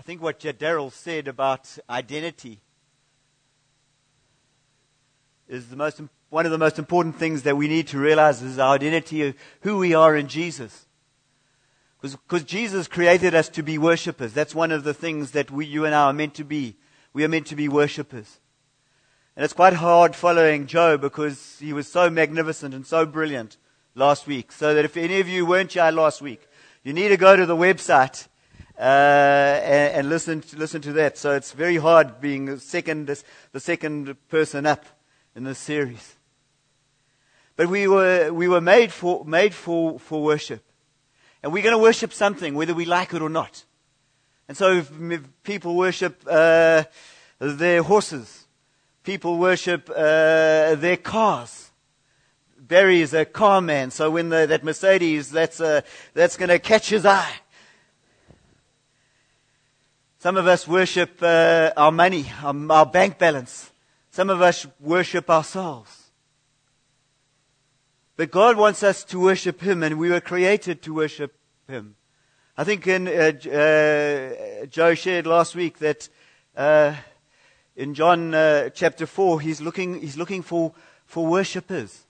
I think what Daryl said about identity is the most, one of the most important things that we need to realize is our identity of who we are in Jesus. Because Jesus created us to be worshippers. That's one of the things that we, you and I are meant to be. We are meant to be worshippers. And it's quite hard following Joe because he was so magnificent and so brilliant last week. So that if any of you weren't here last week, you need to go to the website uh, and, and, listen to, listen to that. So it's very hard being the second the second person up in this series. But we were we were made for made for for worship, and we're going to worship something whether we like it or not. And so if, if people worship uh, their horses, people worship uh, their cars. Barry is a car man, so when the, that Mercedes, that's, uh, that's going to catch his eye. Some of us worship uh, our money, our, our bank balance. Some of us worship ourselves. But God wants us to worship Him, and we were created to worship Him. I think in, uh, uh, Joe shared last week that uh, in John uh, chapter 4, he's looking, he's looking for, for worshippers.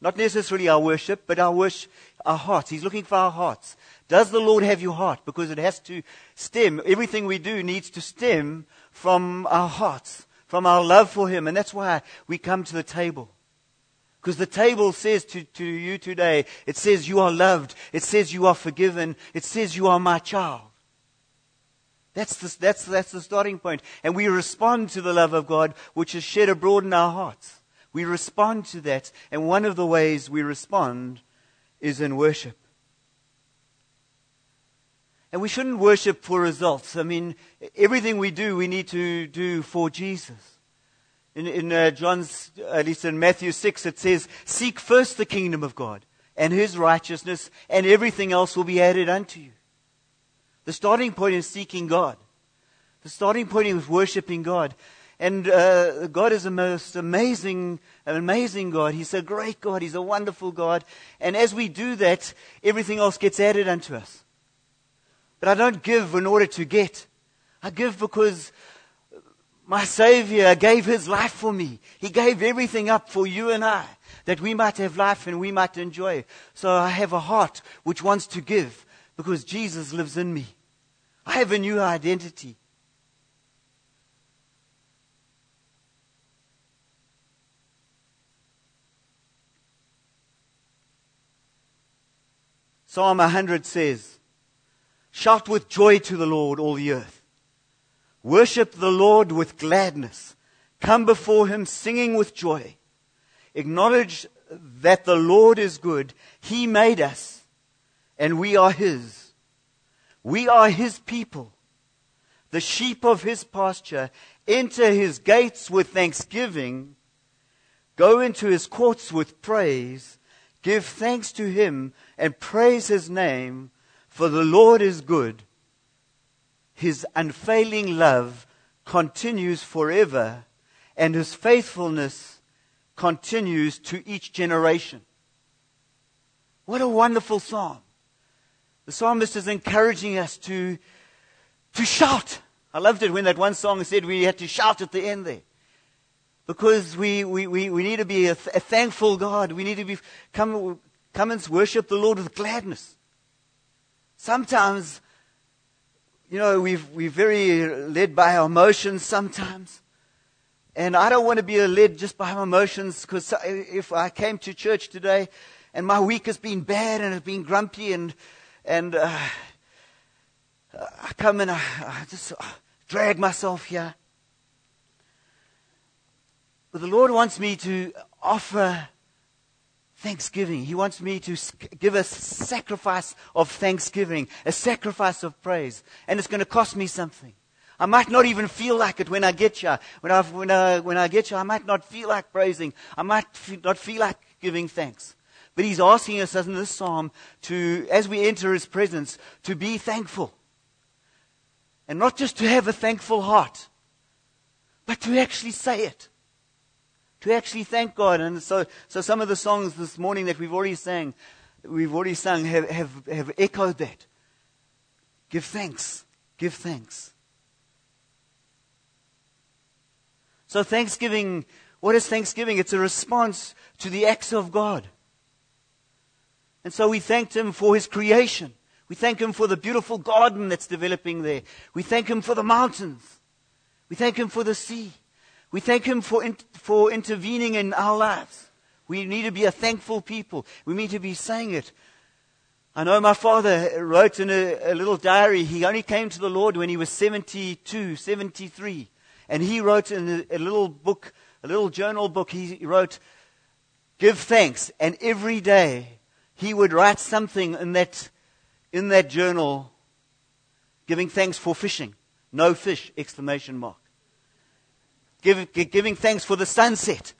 Not necessarily our worship, but our our hearts. He's looking for our hearts. Does the Lord have your heart? Because it has to stem. Everything we do needs to stem from our hearts, from our love for Him. And that's why we come to the table. Because the table says to, to you today, it says you are loved. It says you are forgiven. It says you are my child. That's the, that's, that's the starting point. And we respond to the love of God, which is shed abroad in our hearts. We respond to that, and one of the ways we respond is in worship. And we shouldn't worship for results. I mean, everything we do, we need to do for Jesus. In, in uh, John's, at least in Matthew 6, it says, Seek first the kingdom of God and his righteousness, and everything else will be added unto you. The starting point is seeking God. The starting point is worshiping God. And uh, God is a most amazing, amazing God. He's a great God. He's a wonderful God. And as we do that, everything else gets added unto us. But I don't give in order to get. I give because my Savior gave His life for me. He gave everything up for you and I, that we might have life and we might enjoy. So I have a heart which wants to give because Jesus lives in me. I have a new identity. Psalm 100 says, Shout with joy to the Lord, all the earth. Worship the Lord with gladness. Come before him singing with joy. Acknowledge that the Lord is good. He made us, and we are his. We are his people, the sheep of his pasture. Enter his gates with thanksgiving. Go into his courts with praise. Give thanks to him and praise his name, for the Lord is good. His unfailing love continues forever, and his faithfulness continues to each generation. What a wonderful psalm. The psalmist is encouraging us to, to shout. I loved it when that one song said we had to shout at the end there because we, we, we, we need to be a, a, thankful God. We need to be, come, come and worship the Lord with gladness. Sometimes, you know, we we're very led by our emotions sometimes. And I don't want to be led just by my emotions because if I came to church today and my week has been bad and it's been grumpy and, and uh, I come and I, I just drag myself here. But the Lord wants me to offer thanksgiving. He wants me to give a sacrifice of thanksgiving, a sacrifice of praise. And it's going to cost me something. I might not even feel like it when I get here. When I, when I, when I get here, I might not feel like praising. I might not feel like giving thanks. But he's asking us in this psalm to, as we enter his presence, to be thankful. And not just to have a thankful heart, but to actually say it to actually thank God. And so, so some of the songs this morning that we've already sang, we've already sung, have, have, have echoed that. Give thanks. Give thanks. So, Thanksgiving, what is Thanksgiving? It's a response to the acts of God. And so we thanked Him for His creation. We thank Him for the beautiful garden that's developing there. We thank Him for the mountains. We thank Him for the sea. We thank Him for, in, for intervening in our lives. We need to be a thankful people. We need to be saying it. I know my father wrote in a, a little diary, he only came to the Lord when he was 72, 73. And he wrote in a, a little book, a little journal book, he wrote, Give thanks. And every day he would write something in that, in that journal, giving thanks for fishing. No fish, exclamation mark. Give, giving thanks for the sunset.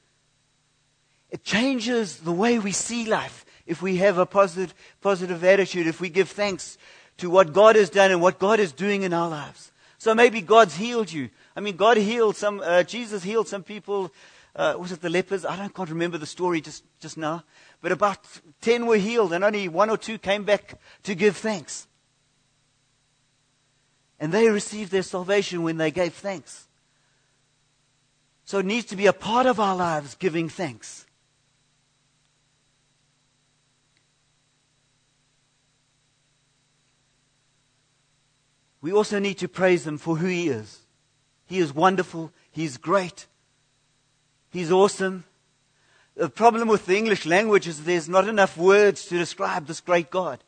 It changes the way we see life if we have a positive, positive attitude, if we give thanks to what God has done and what God is doing in our lives. So maybe God's healed you. I mean, God healed some, uh, Jesus healed some people. Uh, was it the lepers? I don't, can't remember the story just, just now. But about 10 were healed and only one or two came back to give thanks. And they received their salvation when they gave thanks. So it needs to be a part of our lives giving thanks. we also need to praise him for who he is. He is wonderful. He's great. He's awesome. The problem with the English language is there's not enough words to describe this great God.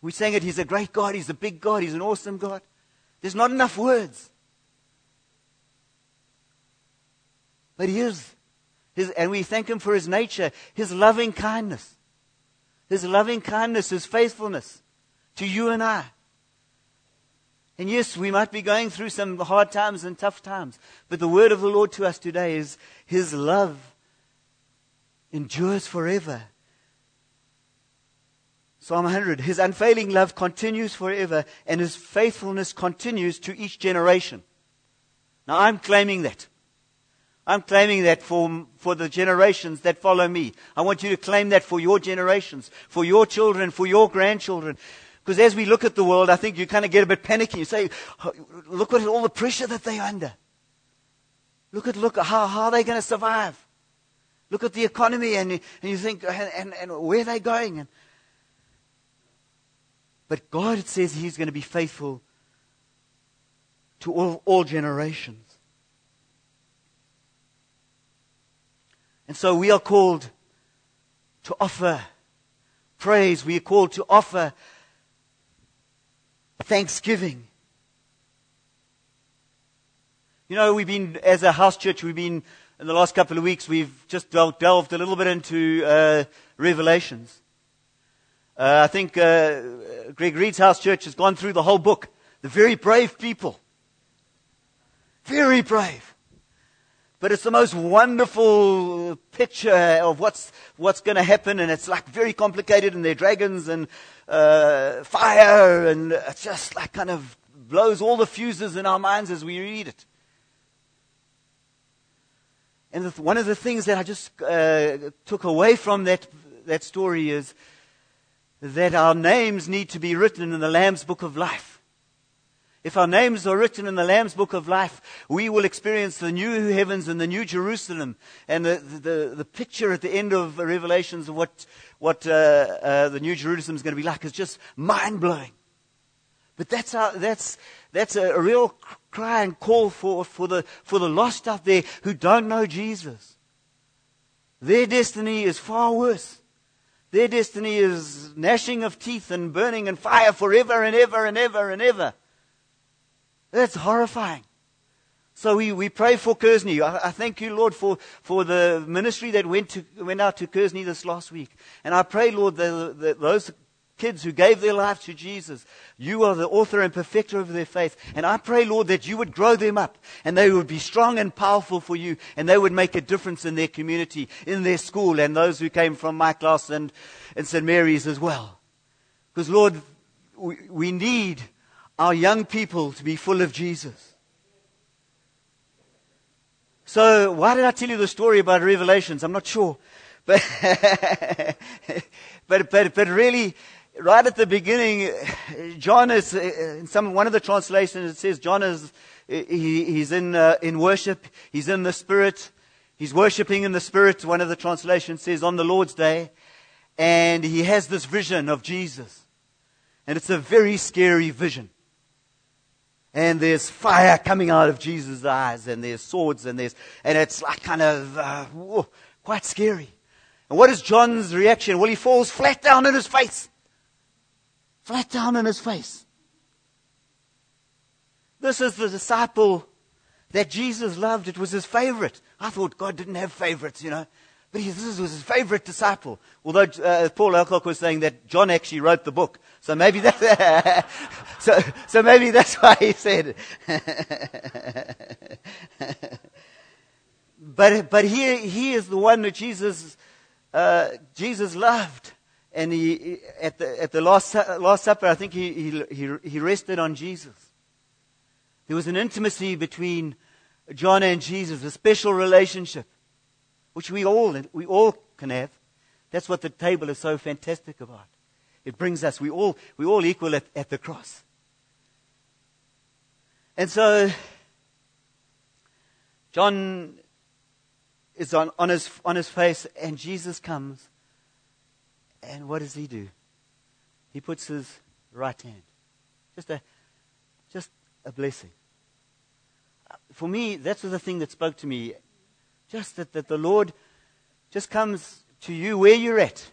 We're saying it, He's a great God, He's a big God, He's an awesome God. There's not enough words. But He is. His, and we thank Him for His nature, His loving kindness. His loving kindness, His faithfulness to you and I. And yes, we might be going through some hard times and tough times, but the word of the Lord to us today is His love endures forever. Psalm 100 His unfailing love continues forever, and His faithfulness continues to each generation. Now, I'm claiming that. I'm claiming that for, for the generations that follow me. I want you to claim that for your generations, for your children, for your grandchildren. Because as we look at the world, I think you kind of get a bit panicky. You say, look at all the pressure that they're under. Look at, look, how, how are they going to survive? Look at the economy and, and you think, and, and, and where are they going? And, but God says He's going to be faithful to all, all generations. And so we are called to offer praise. We are called to offer thanksgiving. You know, we've been, as a house church, we've been, in the last couple of weeks, we've just delved a little bit into uh, Revelations. Uh, I think uh, Greg Reed's house church has gone through the whole book. The very brave people. Very brave. But it's the most wonderful picture of what's, what's going to happen, and it's like very complicated, and there are dragons and uh, fire, and it's just like kind of blows all the fuses in our minds as we read it. And one of the things that I just uh, took away from that, that story is that our names need to be written in the Lamb's Book of Life. If our names are written in the Lamb's book of life, we will experience the new heavens and the new Jerusalem. And the, the, the picture at the end of Revelations of what, what uh, uh, the new Jerusalem is going to be like is just mind blowing. But that's, our, that's, that's a, real cry and call for, for, the, for the lost out there who don't know Jesus. Their destiny is far worse. Their destiny is gnashing of teeth and burning in fire forever and ever and ever and ever. That's horrifying. So we, we pray for Kearsney. I, I, thank you, Lord, for, for the ministry that went, to, went out to Kearsney this last week. And I pray, Lord, that, that those kids who gave their life to Jesus, you are the author and perfecter of their faith. And I pray, Lord, that you would grow them up and they would be strong and powerful for you and they would make a difference in their community, in their school, and those who came from my class and, and St. Mary's as well. Because, Lord, we, we need our young people to be full of Jesus. So, why did I tell you the story about Revelations? I'm not sure. But, but, but, but really, right at the beginning, John is, in some, one of the translations it says John is, he, he's in, uh, in worship. He's in the Spirit. He's worshiping in the Spirit. One of the translations says on the Lord's day. And he has this vision of Jesus. And it's a very scary vision. And there's fire coming out of Jesus' eyes, and there's swords, and there's, and it's like kind of, uh, whoa, quite scary. And what is John's reaction? Well, he falls flat down in his face. Flat down in his face. This is the disciple that Jesus loved. It was his favorite. I thought God didn't have favorites, you know. But he, this was his favorite disciple. Although uh, Paul Alcock was saying that John actually wrote the book. So maybe that, so, so maybe that's why he said but, but he, he is the one that Jesus, uh, Jesus loved. And he, at the, at the last, last supper, I think he, he, he rested on Jesus. There was an intimacy between John and Jesus, a special relationship, which we all, we all can have. That's what the table is so fantastic about. It brings us, we all, we all equal at, at the cross. And so, John is on, on, his, on his face, and Jesus comes. And what does he do? He puts his right hand. Just a, just a blessing. Uh, for me, that's the thing that spoke to me. Just that, that the Lord just comes to you where you're at.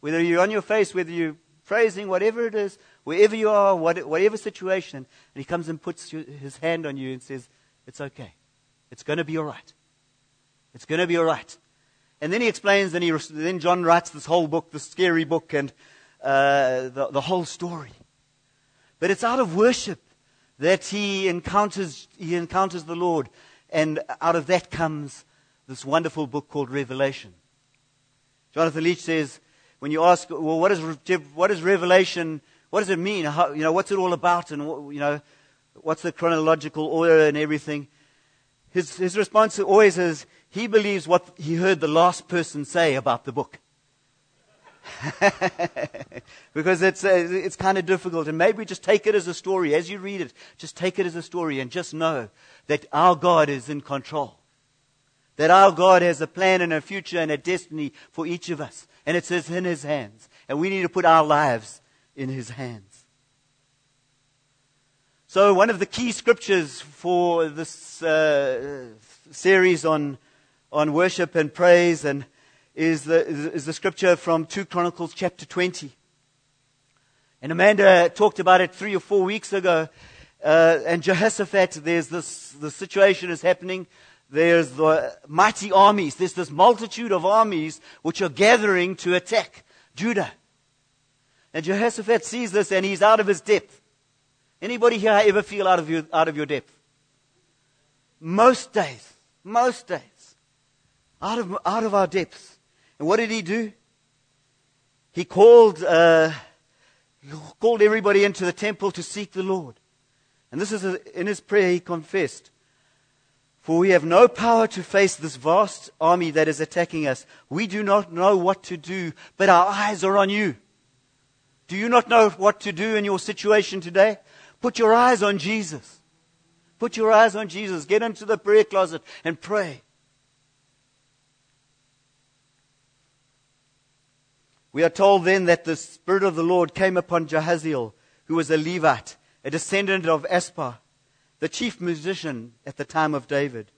Whether you're on your face, whether you're praising, whatever it is, wherever you are, whatever situation, and He comes and puts His hand on you and says, It's okay. It's going to be all right. It's going to be all right. And then he explains, and he, then John writes this whole book, this scary book, and uh, the, the whole story. But it's out of worship that he encounters, he encounters the Lord. And out of that comes this wonderful book called Revelation. Jonathan Leach says, when you ask, well, what is, what is Revelation? What does it mean? How, you know, what's it all about? And, you know, what's the chronological order and everything? His, his response always is, he believes what he heard the last person say about the book. because it's, uh, it's kind of difficult. And maybe just take it as a story. As you read it, just take it as a story and just know that our God is in control. That our God has a plan and a future and a destiny for each of us. And it's in His hands. And we need to put our lives in His hands. So, one of the key scriptures for this uh, series on on worship and praise and is the, is the scripture from 2 Chronicles chapter 20. And Amanda talked about it three or four weeks ago. Uh, and Jehoshaphat, there's this, the situation is happening. There's the mighty armies. There's this multitude of armies which are gathering to attack Judah. And Jehoshaphat sees this and he's out of his depth. Anybody here ever feel out of your, out of your depth? Most days. Most days out of, out of our depths. And what did he do? He called, uh, called everybody into the temple to seek the Lord. And this is a, in his prayer he confessed, For we have no power to face this vast army that is attacking us. We do not know what to do, but our eyes are on you. Do you not know what to do in your situation today? Put your eyes on Jesus. Put your eyes on Jesus. Get into the prayer closet and pray. We are told then that the Spirit of the Lord came upon Jahaziel, who was a Levite, a descendant of Asaph, the chief musician at the time of David.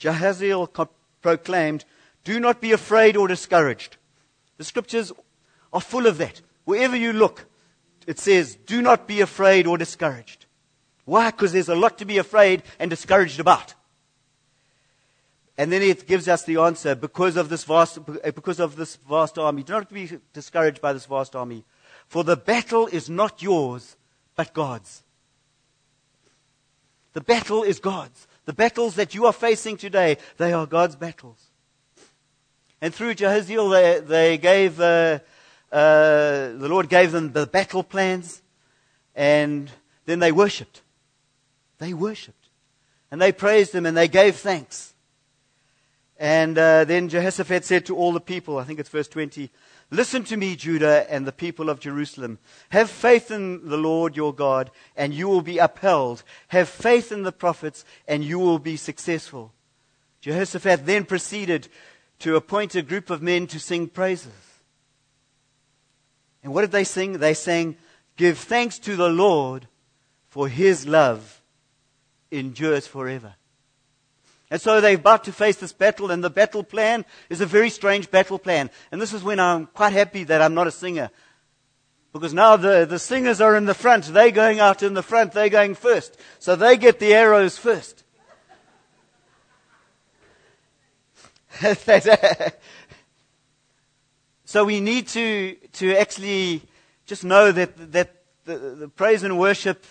Jahaziel co- proclaimed, Do not be afraid or discouraged. The scriptures are full of that. Wherever you look, it says, Do not be afraid or discouraged. Why? Because there's a lot to be afraid and discouraged about. And then it gives us the answer because of this vast, because of this vast army. Do not be discouraged by this vast army. For the battle is not yours, but God's. The battle is God's. The battles that you are facing today, they are God's battles. And through Jahaziel, they, they gave, uh, uh, the Lord gave them the battle plans, and then they worshipped. They worshipped. And they praised Him and they gave thanks. And uh, then Jehoshaphat said to all the people, I think it's verse 20, Listen to me, Judah and the people of Jerusalem. Have faith in the Lord your God, and you will be upheld. Have faith in the prophets, and you will be successful. Jehoshaphat then proceeded to appoint a group of men to sing praises. And what did they sing? They sang, Give thanks to the Lord, for his love endures forever. And so they're about to face this battle, and the battle plan is a very strange battle plan. And this is when I'm quite happy that I'm not a singer. Because now the, the singers are in the front. They're going out in the front. They're going first. So they get the arrows first. so we need to, to actually just know that, that the, the praise and worship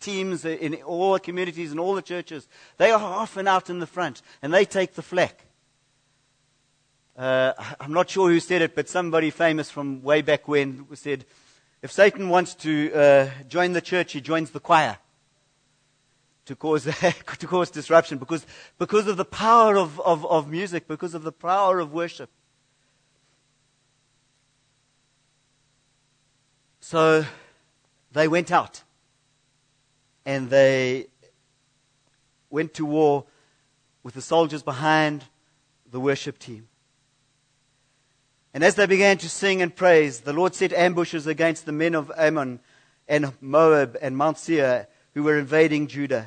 teams in all the communities and all the churches, they are often out in the front and they take the flak. Uh, I'm not sure who said it, but somebody famous from way back when said, if Satan wants to uh, join the church, he joins the choir to cause, to cause disruption because, because of the power of, of, of music, because of the power of worship. So they went out and they went to war with the soldiers behind the worship team. And as they began to sing and praise, the Lord set ambushes against the men of Ammon and Moab and Mount Seir who were invading Judah,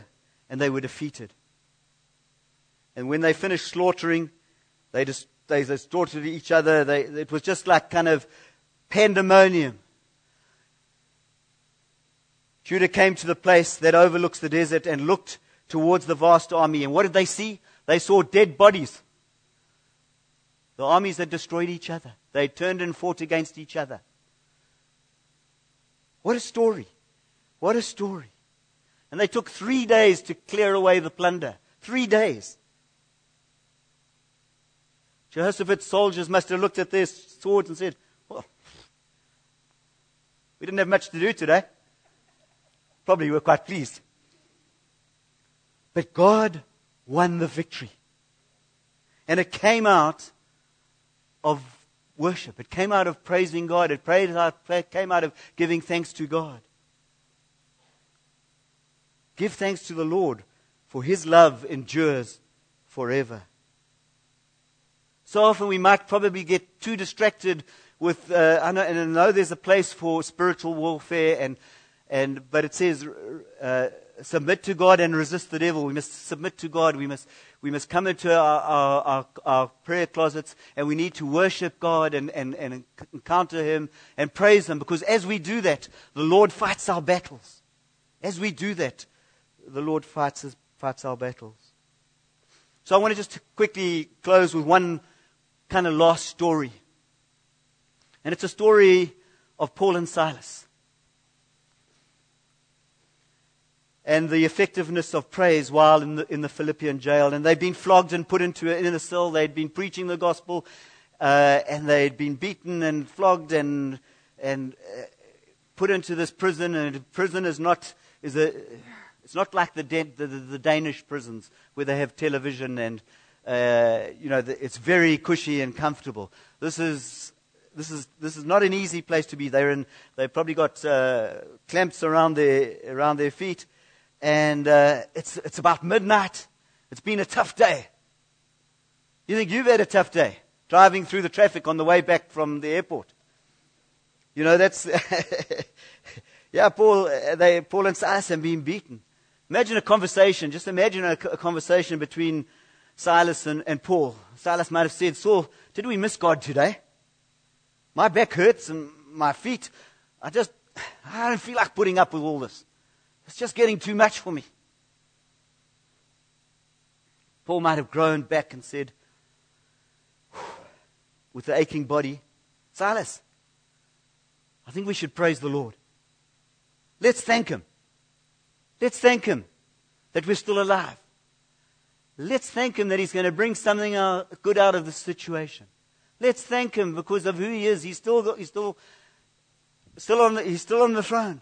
and they were defeated. And when they finished slaughtering, they, just, they, slaughtered each other. They, it was just like kind of pandemonium. Judah came to the place that overlooks the desert and looked towards the vast army. And what did they see? They saw dead bodies. The armies had destroyed each other. They turned and fought against each other. What a story. What a story. And they took three days to clear away the plunder. Three days. Jehoshaphat's soldiers must have looked at their swords and said, Well, we didn't have much to do today probably were quite pleased. But God won the victory. And it came out of worship. It came out of praising God. It came out of giving thanks to God. Give thanks to the Lord, for his love endures forever. So often we might probably get too distracted with, uh, I know, and I know there's a place for spiritual warfare and and, but it says, uh, submit to God and resist the devil. We must submit to God. We must, we must come into our, our, our, our prayer closets and we need to worship God and, and, and encounter Him and praise Him because as we do that, the Lord fights our battles. As we do that, the Lord fights, fights our battles. So I want to just quickly close with one kind of last story. And it's a story of Paul and Silas. And the effectiveness of praise while in the, in the Philippian jail. And they'd been flogged and put into a, in a cell. They'd been preaching the gospel, uh, and they'd been beaten and flogged and, and uh, put into this prison. And prison is not, is a, it's not like the, the, the Danish prisons where they have television and, uh, you know, the, it's very cushy and comfortable. This is, this is, this is not an easy place to be. They're in, they've probably got uh, clamps around their, around their feet and uh, it's, it's about midnight. It's been a tough day. You think you've had a tough day driving through the traffic on the way back from the airport? You know, that's. yeah, Paul, uh, they, Paul and Silas have been beaten. Imagine a conversation, just imagine a, a conversation between Silas and, and Paul. Silas might have said, Saul, did we miss God today? My back hurts and my feet, I just, I don't feel like putting up with all this. It's just getting too much for me. Paul might have groaned back and said, with the aching body, Silas, I think we should praise the Lord. Let's thank Him. Let's thank Him that we're still alive. Let's thank Him that He's going to bring something good out of the situation. Let's thank Him because of who He is. He's still, he's still, still on the, he's still on the throne.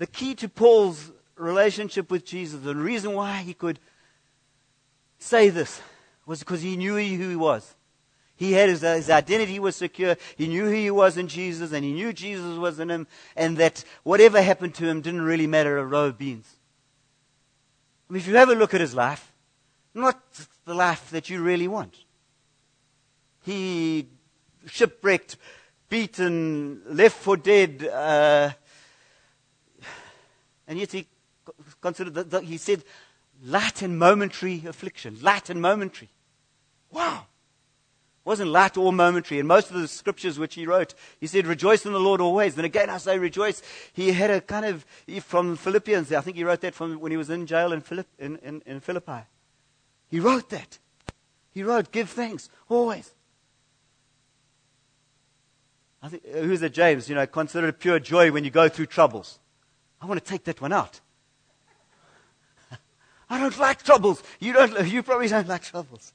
The key to Paul's relationship with Jesus, the reason why he could say this was because he knew who he was. He had his, his identity was secure. He knew who he was in Jesus and he knew Jesus was in him and that whatever happened to him didn't really matter a row of beans. I mean, if you a look at his life, not the life that you really want. He shipwrecked, beaten, left for dead, uh, and yet he considered that, he said, light and momentary affliction, light and momentary. Wow wasn't light or momentary. In most of the scriptures which he wrote, he said, Rejoice in the Lord always. And again, I say rejoice. He had a kind of, from Philippians, I think he wrote that from when he was in jail in, Philipp, in, in, in Philippi. He wrote that. He wrote, Give thanks always. I think, uh, who's it, James? You know, consider it pure joy when you go through troubles. I want to take that one out. I don't like troubles. You don't, you probably don't like troubles.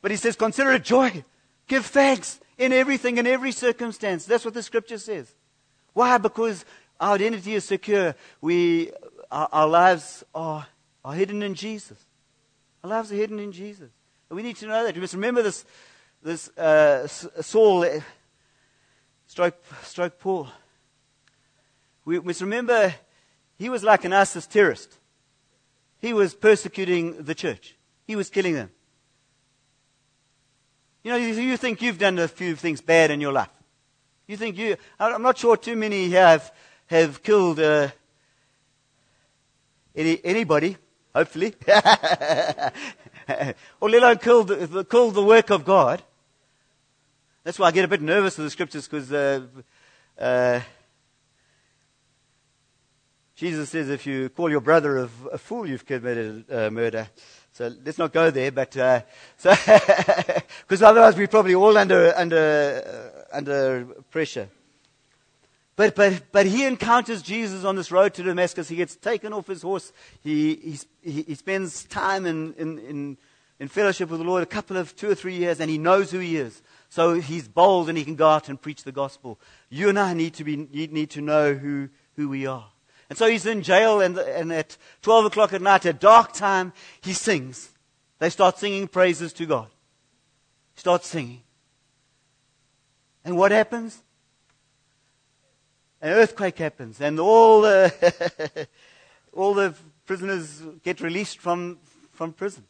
But he says, consider it joy. Give thanks in everything, in every circumstance. That's what the scripture says. Why? Because our identity is secure. We, our, our lives are, are hidden in Jesus. Our lives are hidden in Jesus. And we need to know that. We must remember this, this uh, Saul, uh, stroke, stroke Paul. We must remember he was like an ISIS terrorist. He was persecuting the church. He was killing them. You know, you think you've done a few things bad in your life. You think you, I'm not sure too many have, have killed uh, any, anybody, hopefully. or let alone killed, killed the work of God. That's why I get a bit nervous with the scriptures because uh, uh, Jesus says if you call your brother a, a fool, you've committed uh, murder. So let's not go there, but uh, so because otherwise we're probably all under under uh, under pressure. But but but he encounters Jesus on this road to Damascus. He gets taken off his horse. He he, he spends time in, in in in fellowship with the Lord, a couple of two or three years, and he knows who he is. So he's bold and he can go out and preach the gospel. You and I need to be need to know who who we are. And so he's in jail, and, and at 12 o'clock at night, at dark time, he sings. They start singing praises to God. Start singing. And what happens? An earthquake happens, and all the, all the prisoners get released from, from prison.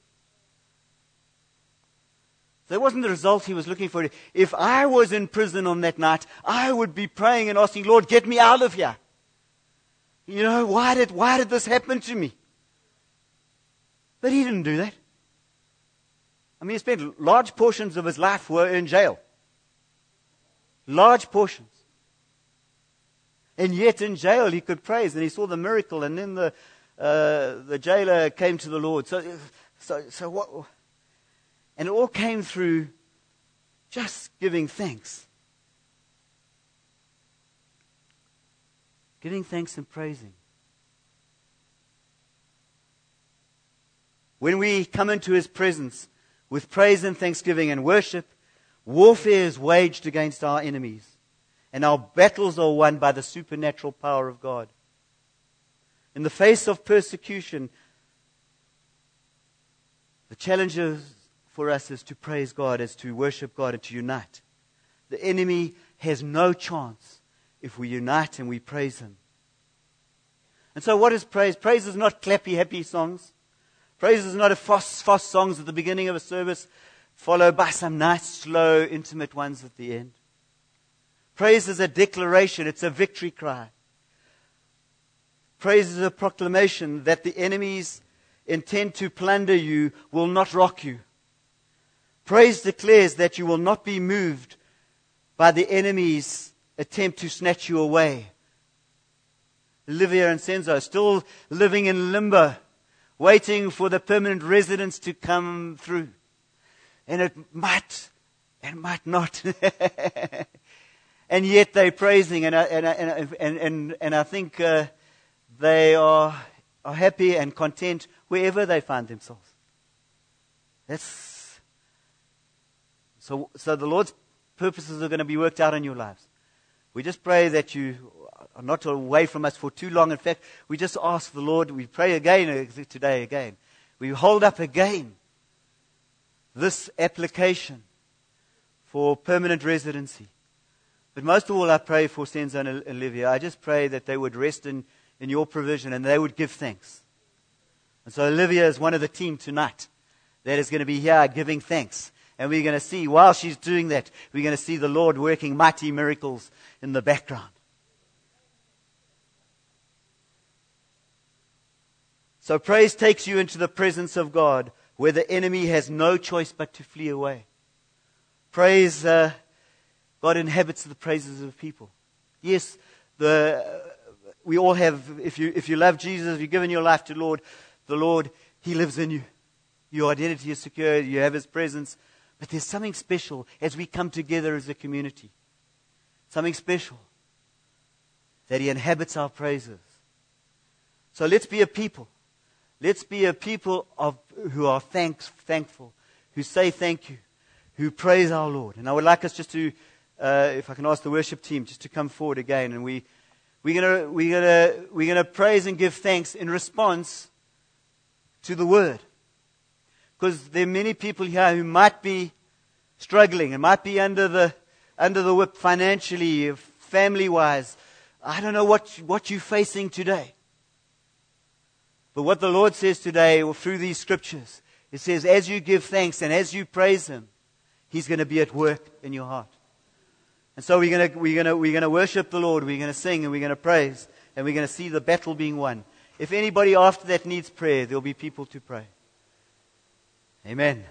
That wasn't the result he was looking for. If I was in prison on that night, I would be praying and asking, Lord, get me out of here. You know, why did, why did this happen to me? But he didn't do that. I mean, he spent large portions of his life were in jail. Large portions. And yet in jail he could praise and he saw the miracle and then the, uh, the jailer came to the Lord. So, so, so what? And it all came through just giving thanks. Giving thanks and praising. When we come into his presence with praise and thanksgiving and worship, warfare is waged against our enemies, and our battles are won by the supernatural power of God. In the face of persecution, the challenge for us is to praise God, is to worship God, and to unite. The enemy has no chance if we unite and we praise Him. And so, what is praise? Praise is not clappy, happy songs. Praise is not a fast, fast songs at the beginning of a service, followed by some nice, slow, intimate ones at the end. Praise is a declaration, it's a victory cry. Praise is a proclamation that the enemies intend to plunder you will not rock you. Praise declares that you will not be moved by the enemy's attempt to snatch you away. Livia and Senzo still living in limbo, waiting for the permanent residents to come through. And it might and might not. and yet they're praising, and I, and, uh, and, uh, and, and, and I think uh, they are, are happy and content wherever they find themselves. That's so. So the Lord's purposes are going to be worked out in your lives. We just pray that you are not away from us for too long. In fact, we just ask the Lord, we pray again uh, today again. We hold up again this application for permanent residency. But most of all, I pray for Senzo and Olivia. I just pray that they would rest in, in your provision and they would give thanks. And so Olivia is one of the team tonight that is going to be here giving thanks. And we're going to see, while she's doing that, we're going to see the Lord working mighty miracles in the background. So praise takes you into the presence of God where the enemy has no choice but to flee away. Praise, uh, God inhabits the praises of people. Yes, the, we all have, if you, if you love Jesus, if you've given your life to the Lord, the Lord, He lives in you. Your identity is secure, you have His presence. But there's something special as we come together as a community. Something special that He inhabits our praises. So let's be a people Let's be a people of, who are thanks, thankful, who say thank you, who praise our Lord. And I would like us just to, uh, if I can ask the worship team just to come forward again. And we, we're going we're gonna, we're gonna praise and give thanks in response to the word. Because there are many people here who might be struggling It might be under the, under the whip financially, family wise. I don't know what, what you're facing today. But what the Lord says today or through these scriptures, it says, as you give thanks and as you praise Him, He's going to be at work in your heart. And so we're going to, we're going to, we're going to worship the Lord, we're going to sing and we're going to praise, and we're going to see the battle being won. If anybody after that needs prayer, there'll be people to pray. Amen.